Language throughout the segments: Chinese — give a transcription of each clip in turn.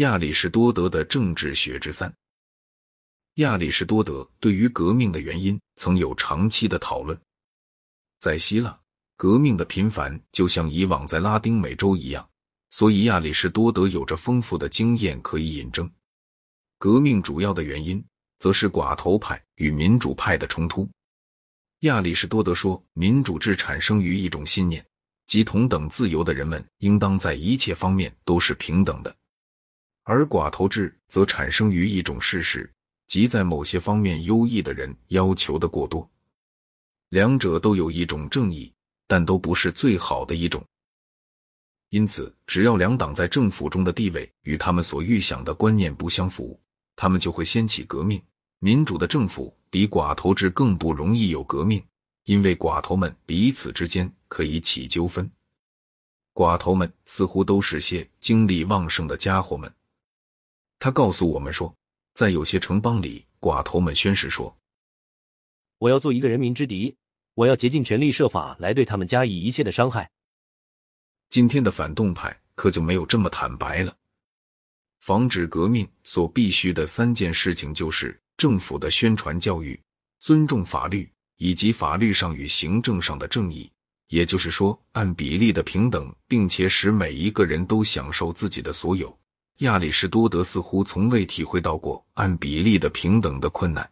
亚里士多德的政治学之三。亚里士多德对于革命的原因曾有长期的讨论。在希腊，革命的频繁就像以往在拉丁美洲一样，所以亚里士多德有着丰富的经验可以引证。革命主要的原因，则是寡头派与民主派的冲突。亚里士多德说，民主制产生于一种信念，即同等自由的人们应当在一切方面都是平等的。而寡头制则产生于一种事实，即在某些方面优异的人要求的过多。两者都有一种正义，但都不是最好的一种。因此，只要两党在政府中的地位与他们所预想的观念不相符，他们就会掀起革命。民主的政府比寡头制更不容易有革命，因为寡头们彼此之间可以起纠纷。寡头们似乎都是些精力旺盛的家伙们。他告诉我们说，在有些城邦里，寡头们宣誓说：“我要做一个人民之敌，我要竭尽全力设法来对他们加以一切的伤害。”今天的反动派可就没有这么坦白了。防止革命所必须的三件事情就是政府的宣传教育、尊重法律以及法律上与行政上的正义，也就是说，按比例的平等，并且使每一个人都享受自己的所有。亚里士多德似乎从未体会到过按比例的平等的困难。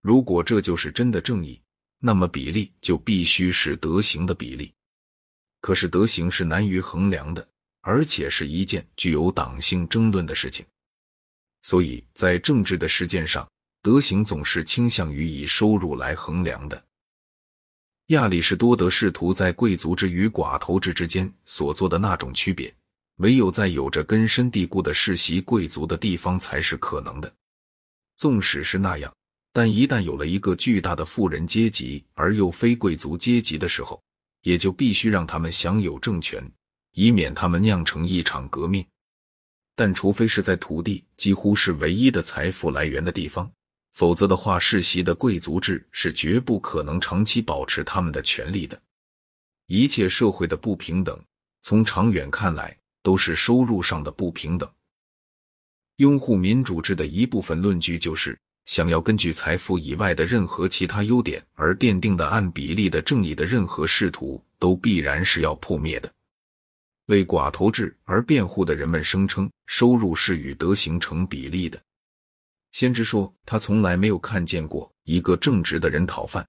如果这就是真的正义，那么比例就必须是德行的比例。可是德行是难于衡量的，而且是一件具有党性争论的事情。所以在政治的实践上，德行总是倾向于以收入来衡量的。亚里士多德试图在贵族制与寡头制之间所做的那种区别。唯有在有着根深蒂固的世袭贵族的地方才是可能的。纵使是那样，但一旦有了一个巨大的富人阶级而又非贵族阶级的时候，也就必须让他们享有政权，以免他们酿成一场革命。但除非是在土地几乎是唯一的财富来源的地方，否则的话，世袭的贵族制是绝不可能长期保持他们的权利的。一切社会的不平等，从长远看来。都是收入上的不平等。拥护民主制的一部分论据就是，想要根据财富以外的任何其他优点而奠定的按比例的正义的任何试图，都必然是要破灭的。为寡头制而辩护的人们声称，收入是与德行成比例的。先知说，他从来没有看见过一个正直的人讨饭，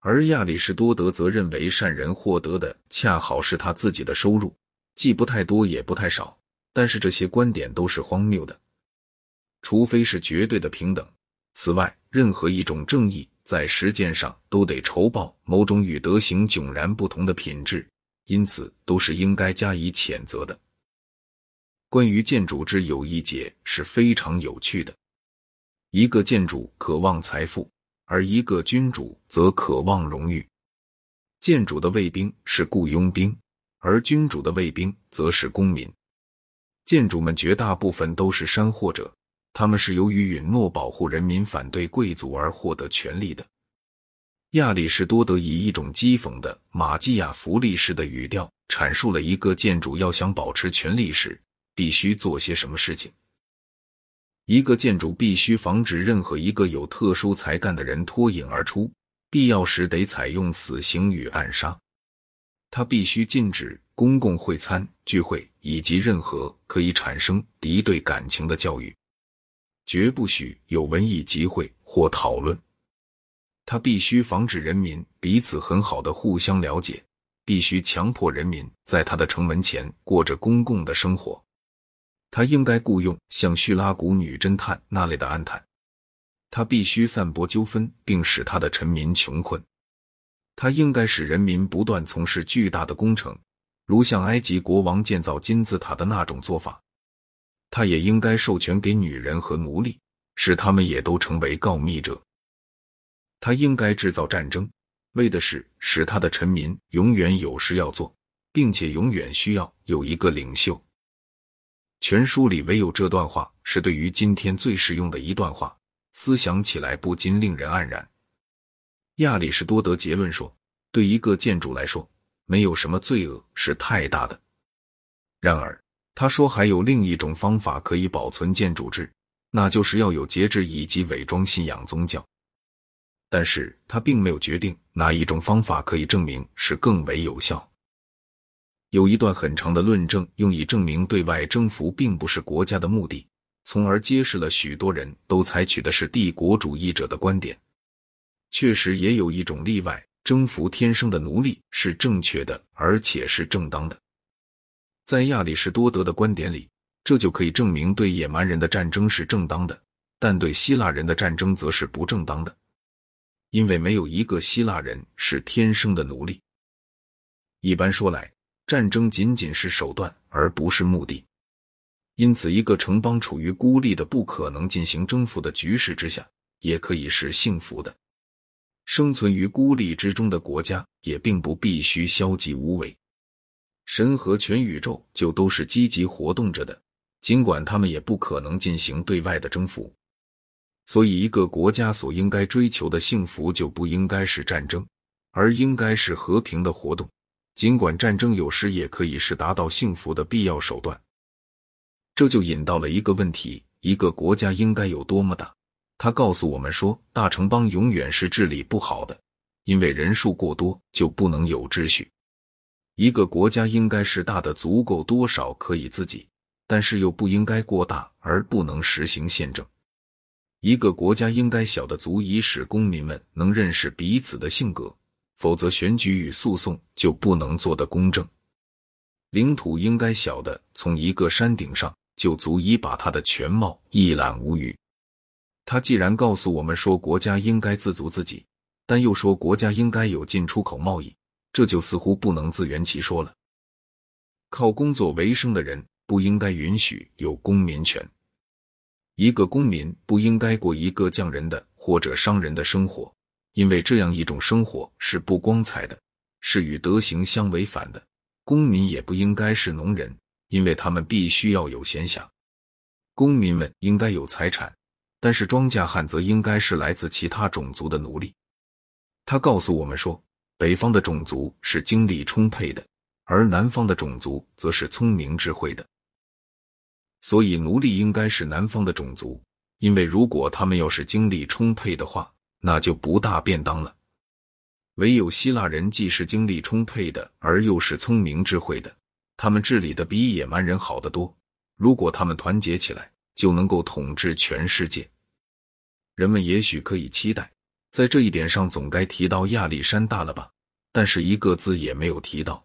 而亚里士多德则认为，善人获得的恰好是他自己的收入。既不太多，也不太少，但是这些观点都是荒谬的。除非是绝对的平等，此外，任何一种正义在实践上都得酬报某种与德行迥然不同的品质，因此都是应该加以谴责的。关于建筑之有一节是非常有趣的：一个建筑渴望财富，而一个君主则渴望荣誉。建筑的卫兵是雇佣兵。而君主的卫兵则是公民，建筑们绝大部分都是山货者，他们是由于允诺保护人民、反对贵族而获得权力的。亚里士多德以一种讥讽的马基雅福利式的语调阐述了一个建筑要想保持权力时必须做些什么事情。一个建筑必须防止任何一个有特殊才干的人脱颖而出，必要时得采用死刑与暗杀。他必须禁止公共会餐、聚会以及任何可以产生敌对感情的教育，绝不许有文艺集会或讨论。他必须防止人民彼此很好的互相了解，必须强迫人民在他的城门前过着公共的生活。他应该雇佣像叙拉古女侦探那类的安探。他必须散播纠纷，并使他的臣民穷困。他应该使人民不断从事巨大的工程，如像埃及国王建造金字塔的那种做法。他也应该授权给女人和奴隶，使他们也都成为告密者。他应该制造战争，为的是使他的臣民永远有事要做，并且永远需要有一个领袖。全书里唯有这段话是对于今天最实用的一段话，思想起来不禁令人黯然。亚里士多德结论说：“对一个建筑来说，没有什么罪恶是太大的。然而，他说还有另一种方法可以保存建筑制，那就是要有节制以及伪装信仰宗教。但是他并没有决定哪一种方法可以证明是更为有效。有一段很长的论证，用以证明对外征服并不是国家的目的，从而揭示了许多人都采取的是帝国主义者的观点。确实也有一种例外，征服天生的奴隶是正确的，而且是正当的。在亚里士多德的观点里，这就可以证明对野蛮人的战争是正当的，但对希腊人的战争则是不正当的。因为没有一个希腊人是天生的奴隶。一般说来，战争仅仅是手段，而不是目的。因此，一个城邦处于孤立的、不可能进行征服的局势之下，也可以是幸福的。生存于孤立之中的国家，也并不必须消极无为。神和全宇宙就都是积极活动着的，尽管他们也不可能进行对外的征服。所以，一个国家所应该追求的幸福就不应该是战争，而应该是和平的活动。尽管战争有时也可以是达到幸福的必要手段。这就引到了一个问题：一个国家应该有多么大？他告诉我们说，大城邦永远是治理不好的，因为人数过多就不能有秩序。一个国家应该是大的足够多少可以自己，但是又不应该过大而不能实行宪政。一个国家应该小的足以使公民们能认识彼此的性格，否则选举与诉讼就不能做得公正。领土应该小的从一个山顶上就足以把它的全貌一览无余。他既然告诉我们说国家应该自足自己，但又说国家应该有进出口贸易，这就似乎不能自圆其说了。靠工作为生的人不应该允许有公民权。一个公民不应该过一个匠人的或者商人的生活，因为这样一种生活是不光彩的，是与德行相违反的。公民也不应该是农人，因为他们必须要有闲暇。公民们应该有财产，但是庄稼汉则应该是来自其他种族的奴隶。他告诉我们说，北方的种族是精力充沛的，而南方的种族则是聪明智慧的。所以，奴隶应该是南方的种族，因为如果他们要是精力充沛的话，那就不大便当了。唯有希腊人既是精力充沛的，而又是聪明智慧的，他们治理的比野蛮人好得多。如果他们团结起来，就能够统治全世界。人们也许可以期待，在这一点上总该提到亚历山大了吧？但是一个字也没有提到。